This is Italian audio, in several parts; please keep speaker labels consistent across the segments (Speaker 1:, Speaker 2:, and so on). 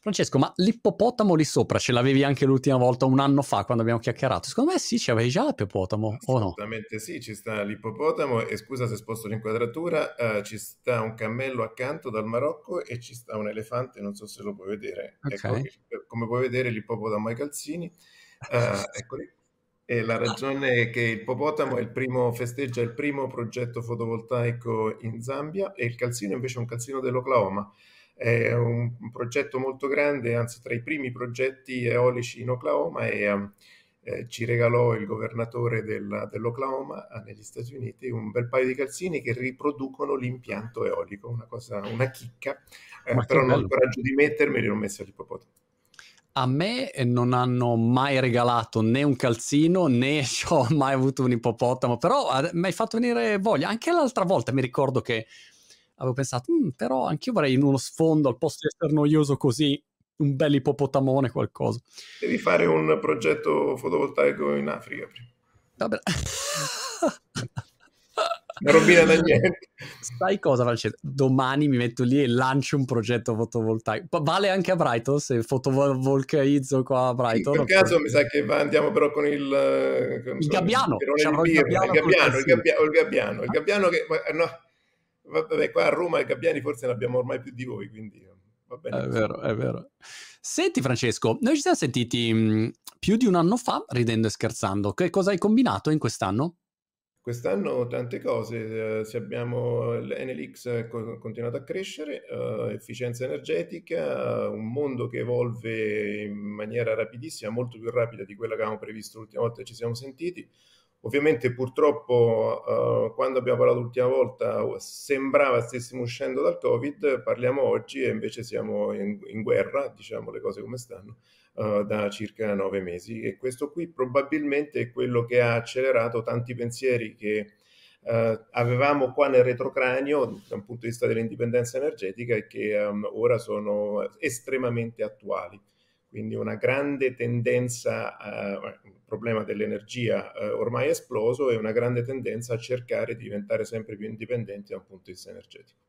Speaker 1: Francesco, ma l'ippopotamo lì sopra ce l'avevi anche l'ultima volta, un anno fa, quando abbiamo chiacchierato? Secondo me sì, c'avevi già l'ippopotamo, o no?
Speaker 2: Assolutamente sì, ci sta l'ippopotamo e scusa se sposto l'inquadratura, eh, ci sta un cammello accanto dal Marocco e ci sta un elefante, non so se lo puoi vedere. Ecco,
Speaker 1: Ok.
Speaker 2: come puoi vedere l'ippopotamo ai calzini. Eh, eccoli. E la ragione è che il Popotamo è il primo, festeggia il primo progetto fotovoltaico in Zambia e il calzino invece è un calzino dell'Oklahoma. È un, un progetto molto grande, anzi tra i primi progetti eolici in Oklahoma e um, eh, ci regalò il governatore del- dell'Oklahoma eh, negli Stati Uniti un bel paio di calzini che riproducono l'impianto eolico, una cosa, una chicca, eh, però non ho il coraggio di mettermeli, li ho messi all'ippopotamo.
Speaker 1: A me eh, non hanno mai regalato né un calzino né ho mai avuto un ippopotamo, però mi hai fatto venire voglia. Anche l'altra volta mi ricordo che avevo pensato, "Mm, però anch'io vorrei in uno sfondo, al posto di essere noioso così, un bel ippopotamone, qualcosa.
Speaker 2: Devi fare un progetto fotovoltaico in Africa prima.
Speaker 1: Vabbè.
Speaker 2: Una robina da niente.
Speaker 1: Sai cosa, Francesco? Domani mi metto lì e lancio un progetto fotovoltaico. Vale anche a Brighton se fotovolcaizzo qua a
Speaker 2: In
Speaker 1: Brighton?
Speaker 2: quel
Speaker 1: oppure-
Speaker 2: caso mi sa che va- andiamo però con il, eh, che non
Speaker 1: Il gabbiano, avrò il
Speaker 2: birra,
Speaker 1: gabbiano
Speaker 2: il gabbiano, il
Speaker 1: calzino.
Speaker 2: gabbia- il gabbiano, il gabbiano che no, vabbè, qua a Roma i gabbiani forse ne abbiamo ormai più di voi, quindi va bene
Speaker 1: È vero, è vero. Senti Francesco, noi ci siamo sentiti mh, più di un anno fa, ridendo e scherzando. Che cosa hai combinato in quest'anno?
Speaker 2: Quest'anno tante cose, eh, abbiamo l'NLX è co- continuato a crescere, eh, efficienza energetica, eh, un mondo che evolve in maniera rapidissima, molto più rapida di quella che avevamo previsto l'ultima volta che ci siamo sentiti. Ovviamente purtroppo eh, quando abbiamo parlato l'ultima volta sembrava stessimo uscendo dal Covid, parliamo oggi e invece siamo in, in guerra, diciamo le cose come stanno uh, da circa nove mesi e questo qui probabilmente è quello che ha accelerato tanti pensieri che uh, avevamo qua nel retrocranio da un punto di vista dell'indipendenza energetica e che um, ora sono estremamente attuali. Quindi una grande tendenza, uh, il problema dell'energia ormai è esploso e una grande tendenza a cercare di diventare sempre più indipendenti da un punto di vista energetico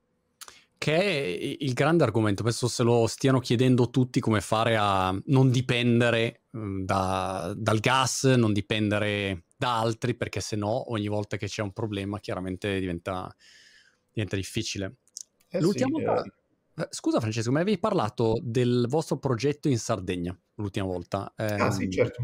Speaker 1: che è il grande argomento, penso se lo stiano chiedendo tutti come fare a non dipendere mm, da, dal gas, non dipendere da altri, perché se no ogni volta che c'è un problema chiaramente diventa, diventa difficile.
Speaker 2: Eh
Speaker 1: l'ultima
Speaker 2: sì, eh.
Speaker 1: Scusa Francesco, mi avevi parlato del vostro progetto in Sardegna l'ultima volta.
Speaker 2: Ah sì,
Speaker 1: Ehm,
Speaker 2: certo.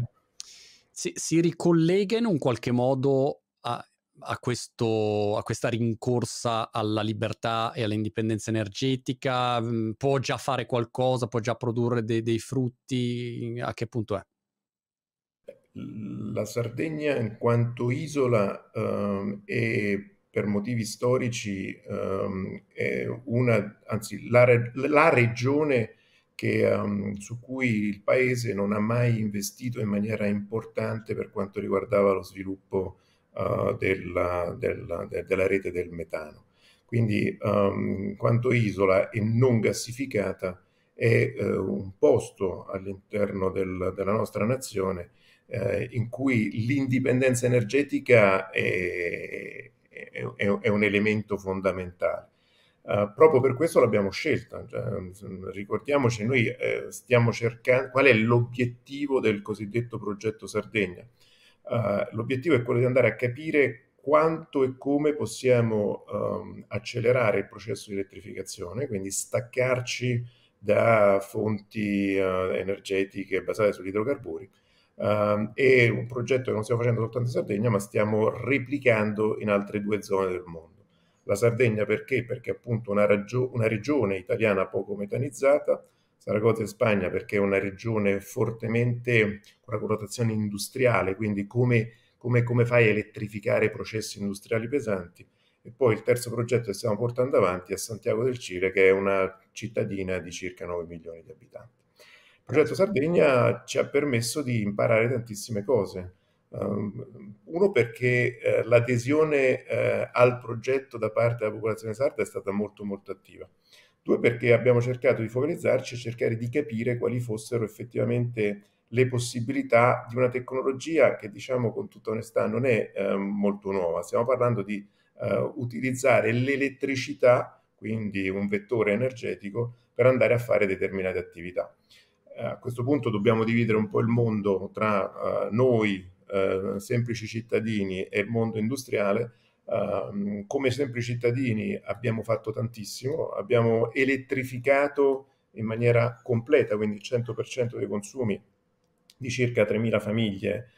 Speaker 1: si, si ricollega in un qualche modo a, a, questo, a questa rincorsa alla libertà e all'indipendenza energetica? Può già fare qualcosa? Può già produrre dei, dei frutti? A che punto è?
Speaker 2: La Sardegna in quanto isola ehm, e per motivi storici ehm, è una, anzi la, la regione che, um, su cui il paese non ha mai investito in maniera importante per quanto riguardava lo sviluppo uh, della, della, de- della rete del metano. Quindi, um, quanto isola e non gassificata, è uh, un posto all'interno del, della nostra nazione eh, in cui l'indipendenza energetica è, è, è un elemento fondamentale. Uh, proprio per questo l'abbiamo scelta. Cioè, ricordiamoci, noi eh, stiamo cercando qual è l'obiettivo del cosiddetto progetto Sardegna. Uh, l'obiettivo è quello di andare a capire quanto e come possiamo um, accelerare il processo di elettrificazione, quindi staccarci da fonti uh, energetiche basate sugli idrocarburi. Uh, è un progetto che non stiamo facendo soltanto in Sardegna, ma stiamo replicando in altre due zone del mondo. La Sardegna perché? Perché appunto una, ragio- una regione italiana poco metanizzata, Saragozza in Spagna perché è una regione fortemente con una connotazione industriale, quindi come, come, come fai a elettrificare processi industriali pesanti. E poi il terzo progetto che stiamo portando avanti è Santiago del Cile, che è una cittadina di circa 9 milioni di abitanti. Progetto Sardegna ci ha permesso di imparare tantissime cose. Um, uno perché eh, l'adesione eh, al progetto da parte della popolazione sarda è stata molto molto attiva. Due perché abbiamo cercato di focalizzarci e cercare di capire quali fossero effettivamente le possibilità di una tecnologia che diciamo con tutta onestà non è eh, molto nuova. Stiamo parlando di utilizzare l'elettricità, quindi un vettore energetico, per andare a fare determinate attività. Eh, a questo punto dobbiamo dividere un po' il mondo tra uh, noi, uh, semplici cittadini, e il mondo industriale. Uh, come semplici cittadini abbiamo fatto tantissimo, abbiamo elettrificato in maniera completa, quindi il 100% dei consumi di circa 3.000 famiglie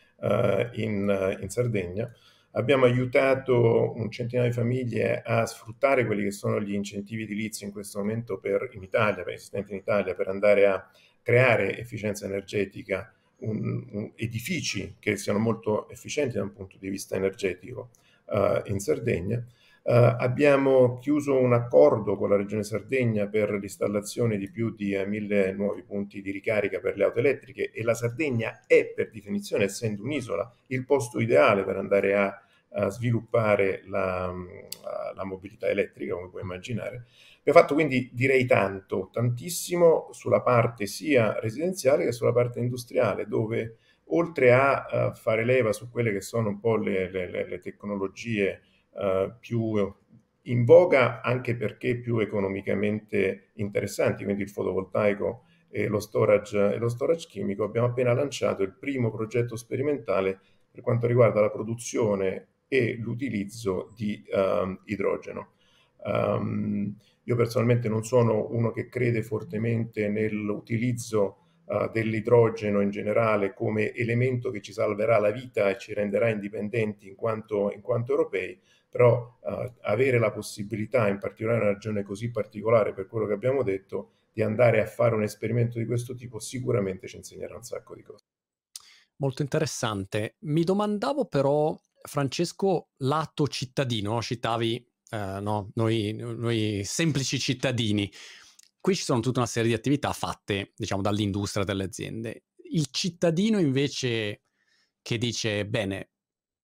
Speaker 2: in, in Sardegna. Abbiamo aiutato un centinaio di famiglie a sfruttare quelli che sono gli incentivi edilizi in questo momento per, in Italia, per in Italia, per andare a creare efficienza energetica, un, un, edifici che siano molto efficienti da un punto di vista energetico uh, in Sardegna. Uh, abbiamo chiuso un accordo con la Regione Sardegna per l'installazione di più di uh, mille nuovi punti di ricarica per le auto elettriche e la Sardegna è per definizione, essendo un'isola, il posto ideale per andare a, a sviluppare la, la, mobilità elettrica, come puoi immaginare. Abbiamo fatto quindi direi tanto, tantissimo sulla parte sia residenziale che sulla parte industriale, dove oltre a fare leva su quelle che sono un po' le, le, le tecnologie uh, più in voga, anche perché più economicamente interessanti, quindi il fotovoltaico e lo storage, e lo storage chimico, abbiamo appena lanciato il primo progetto sperimentale per quanto riguarda la produzione e l'utilizzo di uh, idrogeno. Um, io personalmente non sono uno che crede fortemente nell'utilizzo uh, dell'idrogeno in generale come elemento che ci salverà la vita e ci renderà indipendenti in quanto, in quanto europei, però uh, avere la possibilità, in particolare in una regione così particolare per quello che abbiamo detto, di andare a fare un esperimento di questo tipo sicuramente ci insegnerà un sacco di cose.
Speaker 1: Molto interessante. Mi domandavo però, Francesco, lato cittadino, citavi eh, no? noi, noi semplici cittadini. Qui ci sono tutta una serie di attività fatte, diciamo, dall'industria, dalle aziende. Il cittadino invece che dice, bene,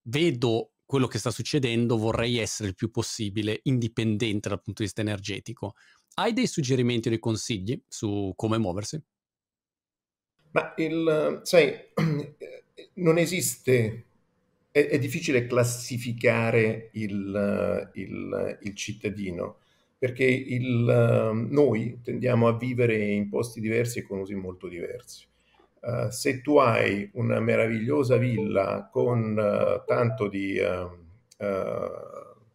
Speaker 1: vedo quello che sta succedendo, vorrei essere il più possibile indipendente dal punto di vista energetico. Hai dei suggerimenti o dei consigli su come muoversi?
Speaker 2: Ma il, sai, non esiste è, è difficile classificare il, il, il cittadino perché il, noi tendiamo a vivere in posti diversi e con usi molto diversi. Uh, se tu hai una meravigliosa villa con uh, tanto di uh,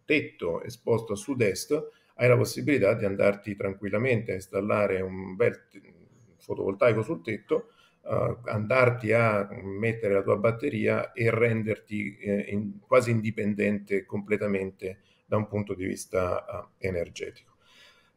Speaker 2: tetto esposto a sud-est, hai la possibilità di andarti tranquillamente a installare un bel fotovoltaico sul tetto uh, andarti a mettere la tua batteria e renderti eh, in, quasi indipendente completamente da un punto di vista uh, energetico.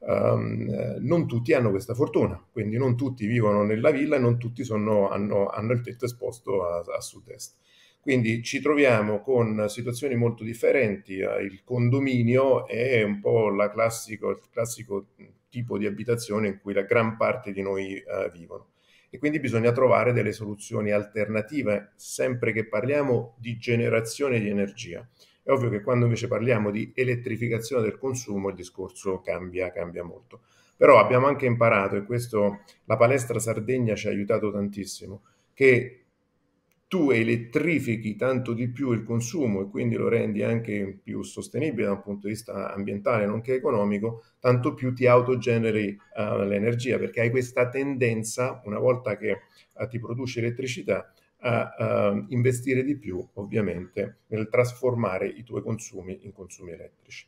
Speaker 2: Um, non tutti hanno questa fortuna, quindi non tutti vivono nella villa e non tutti sono, hanno, hanno, il tetto esposto a, a sud-est. Quindi ci troviamo con situazioni molto differenti. Il condominio è un po' classico, il classico tipo di abitazione in cui la gran parte di noi uh, vivono e quindi bisogna trovare delle soluzioni alternative sempre che parliamo di generazione di energia. È ovvio che quando invece parliamo di elettrificazione del consumo il discorso cambia, cambia molto. Però abbiamo anche imparato, e questo la palestra Sardegna ci ha aiutato tantissimo, che tu elettrifichi tanto di più il consumo e quindi lo rendi anche più sostenibile da un punto di vista ambientale, nonché economico, tanto più ti autogeneri uh, l'energia, perché hai questa tendenza, una volta che uh, ti produci elettricità, a uh, investire di più, ovviamente, nel trasformare i tuoi consumi in consumi elettrici.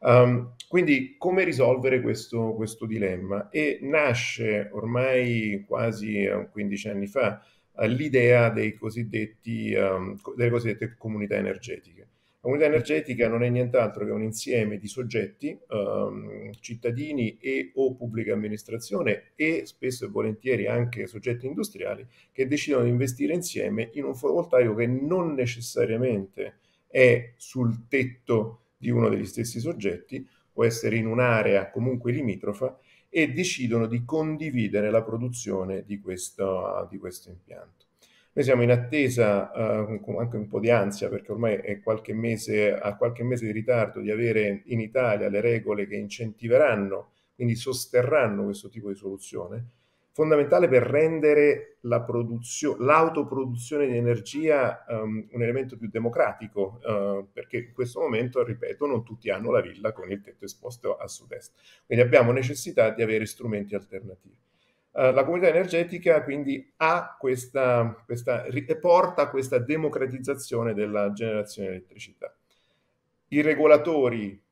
Speaker 2: Um, quindi come risolvere questo, questo dilemma? E nasce ormai quasi 15 anni fa l'idea um, delle cosiddette comunità energetiche. La comunità energetica non è nient'altro che un insieme di soggetti, um, cittadini e o pubblica amministrazione e spesso e volentieri anche soggetti industriali che decidono di investire insieme in un fotovoltaico che non necessariamente è sul tetto di uno degli stessi soggetti, può essere in un'area comunque limitrofa e decidono di condividere la produzione di questo, di questo impianto. Noi siamo in attesa, uh, con anche un po' di ansia, perché ormai è qualche mese, a qualche mese di ritardo, di avere in Italia le regole che incentiveranno, quindi sosterranno questo tipo di soluzione. Fondamentale per rendere la produzio- l'autoproduzione di energia um, un elemento più democratico, uh, perché in questo momento, ripeto, non tutti hanno la villa con il tetto esposto a sud-est. Quindi abbiamo necessità di avere strumenti alternativi. Uh, la comunità energetica quindi ha questa, questa, porta questa democratizzazione della generazione di elettricità. I regolatori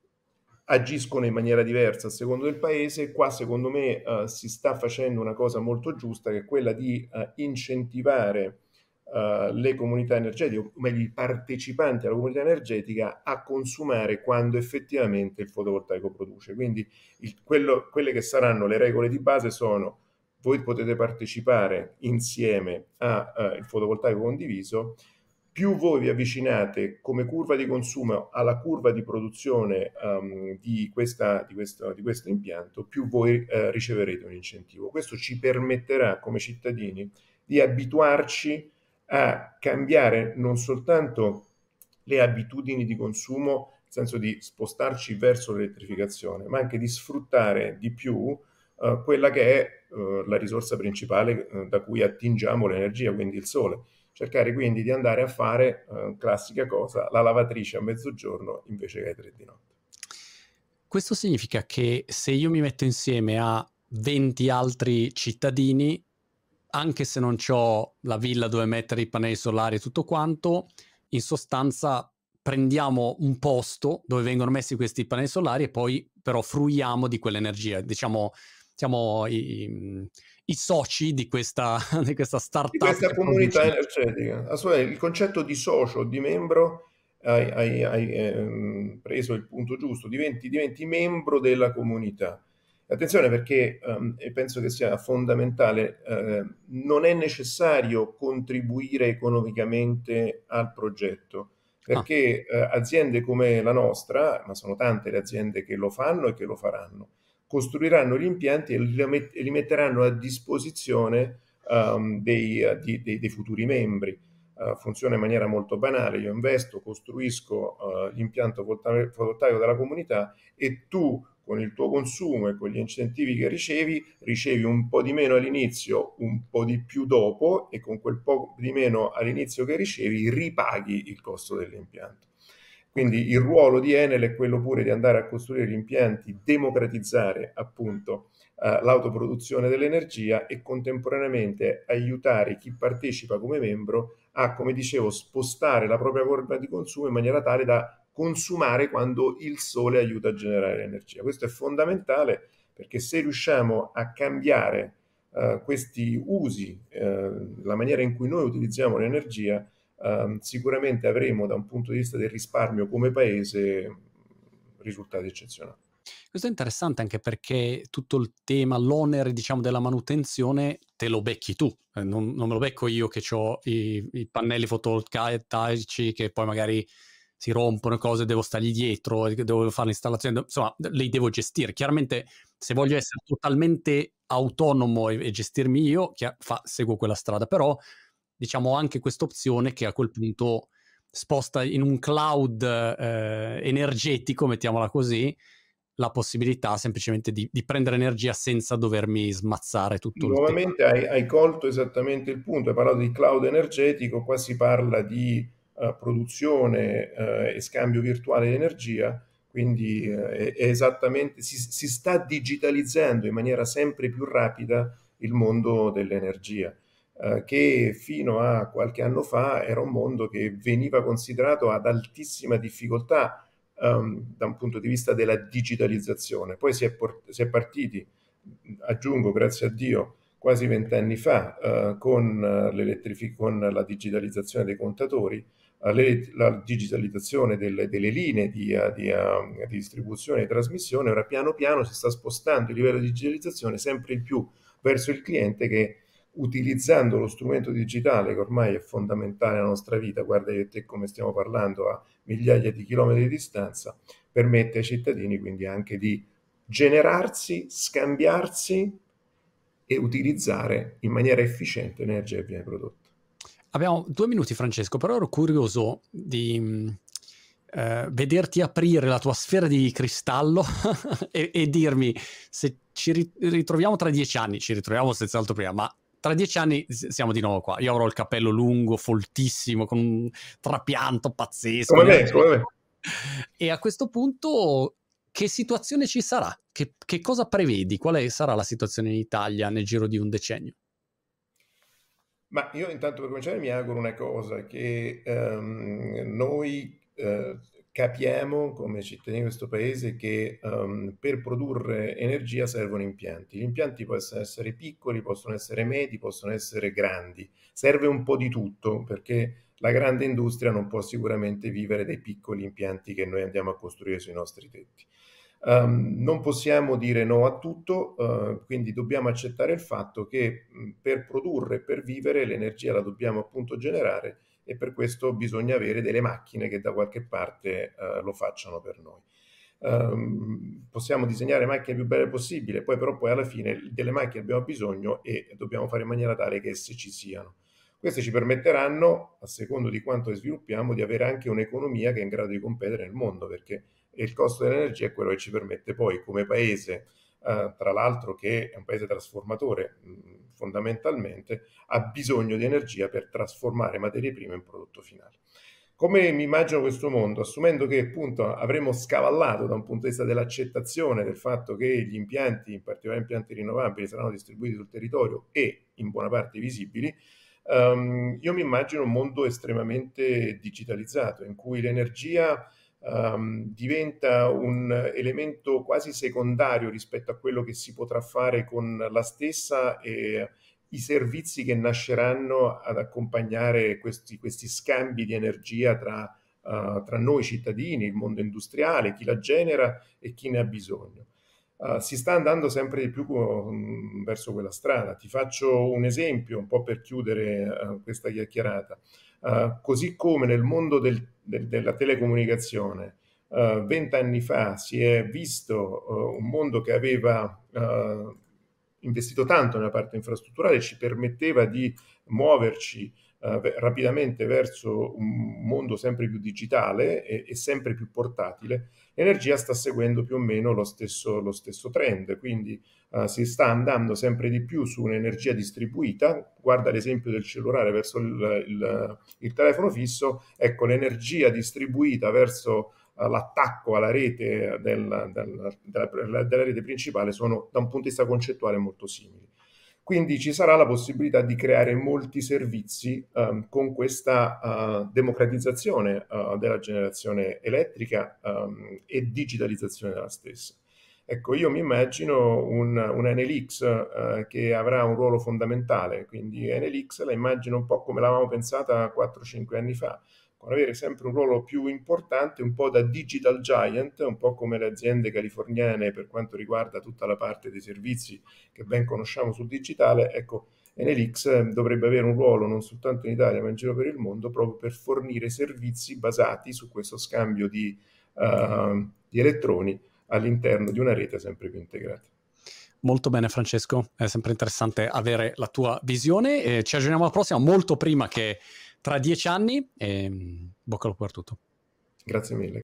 Speaker 2: agiscono in maniera diversa a secondo del paese. Qua, secondo me, uh, si sta facendo una cosa molto giusta, che è quella di uh, incentivare uh, le comunità energetiche, o meglio i partecipanti alla comunità energetica, a consumare quando effettivamente il fotovoltaico produce. Quindi il, quello, quelle che saranno le regole di base sono voi potete partecipare insieme al fotovoltaico condiviso più voi vi avvicinate come curva di consumo alla curva di produzione um, di, questa, di, questo, di, questo, impianto, più voi uh, riceverete un incentivo. Questo ci permetterà come cittadini di abituarci a cambiare non soltanto le abitudini di consumo, nel senso di spostarci verso l'elettrificazione, ma anche di sfruttare di più uh, quella che è uh, la risorsa principale da cui attingiamo l'energia, quindi il sole cercare quindi di andare a fare, eh, classica cosa, la lavatrice a mezzogiorno invece che ai tre di notte.
Speaker 1: Questo significa che se io mi metto insieme a 20 altri cittadini, anche se non ho la villa dove mettere i pannelli solari e tutto quanto, in sostanza prendiamo un posto dove vengono messi questi pannelli solari e poi però fruiamo di quell'energia. Diciamo, siamo i, i soci di questa, di questa startup. Di
Speaker 2: questa comunità energetica. Il concetto di socio, di membro, hai, hai, hai ehm, preso il punto giusto, diventi, diventi, membro della comunità. Attenzione perché um, penso che sia fondamentale, eh, non è necessario contribuire economicamente al progetto, perché ah. eh, aziende come la nostra, ma sono tante le aziende che lo fanno e che lo faranno, costruiranno gli impianti e li, metteranno a disposizione um, dei, dei, dei, futuri membri. Uh, funziona in maniera molto banale, io investo, costruisco uh, l'impianto fotovoltaico della comunità e tu con il tuo consumo e con gli incentivi che ricevi, ricevi un po' di meno all'inizio, un po' di più dopo e con quel po' di meno all'inizio che ricevi ripaghi il costo dell'impianto. Quindi il ruolo di Enel è quello pure di andare a costruire gli impianti, democratizzare appunto eh, l'autoproduzione dell'energia e contemporaneamente aiutare chi partecipa come membro a, come dicevo, spostare la propria curva di consumo in maniera tale da consumare quando il sole aiuta a generare energia. Questo è fondamentale perché se riusciamo a cambiare uh, questi usi, uh, la maniera in cui noi utilizziamo l'energia, um, sicuramente avremo da un punto di vista del risparmio come paese risultati eccezionali.
Speaker 1: Questo è interessante anche perché tutto il tema, l'onere diciamo della manutenzione te lo becchi tu, eh, non, non, me lo becco io che ho i, i, pannelli fotovoltaici che poi magari si rompono cose, devo stargli dietro, devo fare l'installazione, insomma, li devo gestire. Chiaramente se voglio essere totalmente autonomo e, e gestirmi io, fa, seguo quella strada, però diciamo anche questa opzione che a quel punto sposta in un cloud eh, energetico, mettiamola così, la possibilità semplicemente di, di, prendere energia senza dovermi smazzare tutto
Speaker 2: Nuovamente. Hai, hai colto esattamente il punto, hai parlato di cloud energetico, qua si parla di uh, produzione uh, e scambio virtuale di energia, quindi uh, è, è, esattamente, si, si sta digitalizzando in maniera sempre più rapida il mondo dell'energia. Eh, che fino a qualche anno fa era un mondo che veniva considerato ad altissima difficoltà um, da un punto di vista della digitalizzazione. Poi si è, port- si è partiti, aggiungo grazie a Dio, quasi vent'anni fa uh, con, con, la digitalizzazione dei contatori, le, la digitalizzazione delle, delle linee di, di, di, distribuzione e trasmissione, ora piano piano si sta spostando il livello di digitalizzazione sempre di più verso il cliente che utilizzando lo strumento digitale che ormai è fondamentale nella nostra vita, guarda io te come stiamo parlando a migliaia di chilometri di distanza, permette ai cittadini quindi anche di generarsi, scambiarsi e utilizzare in maniera efficiente l'energia che viene prodotta.
Speaker 1: Abbiamo due minuti Francesco, però ero curioso di eh, vederti aprire la tua sfera di cristallo e, e dirmi se ci ritroviamo tra dieci anni, ci ritroviamo senz'altro prima, ma tra dieci anni siamo di nuovo qua. Io avrò il capello lungo, foltissimo, con un trapianto pazzesco.
Speaker 2: Come me, come me.
Speaker 1: E a questo punto, che situazione ci sarà? Che, che cosa prevedi? Qual sarà la situazione in Italia nel giro di un decennio?
Speaker 2: Ma io intanto per cominciare mi auguro una cosa, che um, noi uh, capiamo come cittadini di questo paese che um, per produrre energia servono impianti. Gli impianti possono essere piccoli, possono essere medi, possono essere grandi. Serve un po' di tutto perché la grande industria non può sicuramente vivere dei piccoli impianti che noi andiamo a costruire sui nostri tetti. Um, non possiamo dire no a tutto, uh, quindi dobbiamo accettare il fatto che mh, per produrre, per vivere, l'energia la dobbiamo appunto generare e per questo bisogna avere delle macchine che da qualche parte uh, lo facciano per noi. Um, possiamo disegnare macchine più belle possibile, poi però poi alla fine delle macchine abbiamo bisogno e dobbiamo fare in maniera tale che esse ci siano. Queste ci permetteranno, a secondo di quanto sviluppiamo, di avere anche un'economia che è in grado di competere nel mondo, perché il costo dell'energia è quello che ci permette poi come paese, uh, tra l'altro che è un paese trasformatore mh, fondamentalmente, ha bisogno di energia per trasformare materie prime in prodotto finale. Come mi immagino questo mondo? Assumendo che appunto avremo scavallato da un punto di vista dell'accettazione del fatto che gli impianti, in particolare impianti rinnovabili, saranno distribuiti sul territorio e in buona parte visibili, um, io mi immagino un mondo estremamente digitalizzato in cui l'energia um, diventa un elemento quasi secondario rispetto a quello che si potrà fare con la stessa e i servizi che nasceranno ad accompagnare questi, questi scambi di energia tra, uh, tra, noi cittadini, il mondo industriale, chi la genera e chi ne ha bisogno. Uh, si sta andando sempre di più um, verso quella strada. Ti faccio un esempio, un po' per chiudere uh, questa chiacchierata. Uh, così come nel mondo del, del, della telecomunicazione vent'anni fa si è visto un mondo che aveva investito tanto nella parte infrastrutturale, ci permetteva di muoverci rapidamente verso un mondo sempre più digitale e, e, sempre più portatile, l'energia sta seguendo più o meno lo stesso, lo stesso trend, quindi eh, si sta andando sempre di più su un'energia distribuita, guarda l'esempio del cellulare verso il, il, il telefono fisso, ecco l'energia distribuita verso l'attacco alla rete del, del, della, della, rete principale sono da un punto di vista concettuale molto simili. Quindi ci sarà la possibilità di creare molti servizi um, con questa uh, democratizzazione uh, della generazione elettrica um, e digitalizzazione della stessa. Ecco, io mi immagino un, un NLX uh, che avrà un ruolo fondamentale, quindi NLX la immagino un po' come l'avevamo pensata 4-5 anni fa, con avere sempre un ruolo più importante, un po' da digital giant, un po' come le aziende californiane per quanto riguarda tutta la parte dei servizi che ben conosciamo sul digitale, ecco, Enelix dovrebbe avere un ruolo non soltanto in Italia ma in giro per il mondo proprio per fornire servizi basati su questo scambio di, uh, di elettroni all'interno di una rete sempre più integrata.
Speaker 1: Molto bene Francesco, è sempre interessante avere la tua visione. Eh, ci aggiorniamo alla prossima, molto prima che tra dieci anni e bocca al lupo per tutto.
Speaker 2: Grazie mille.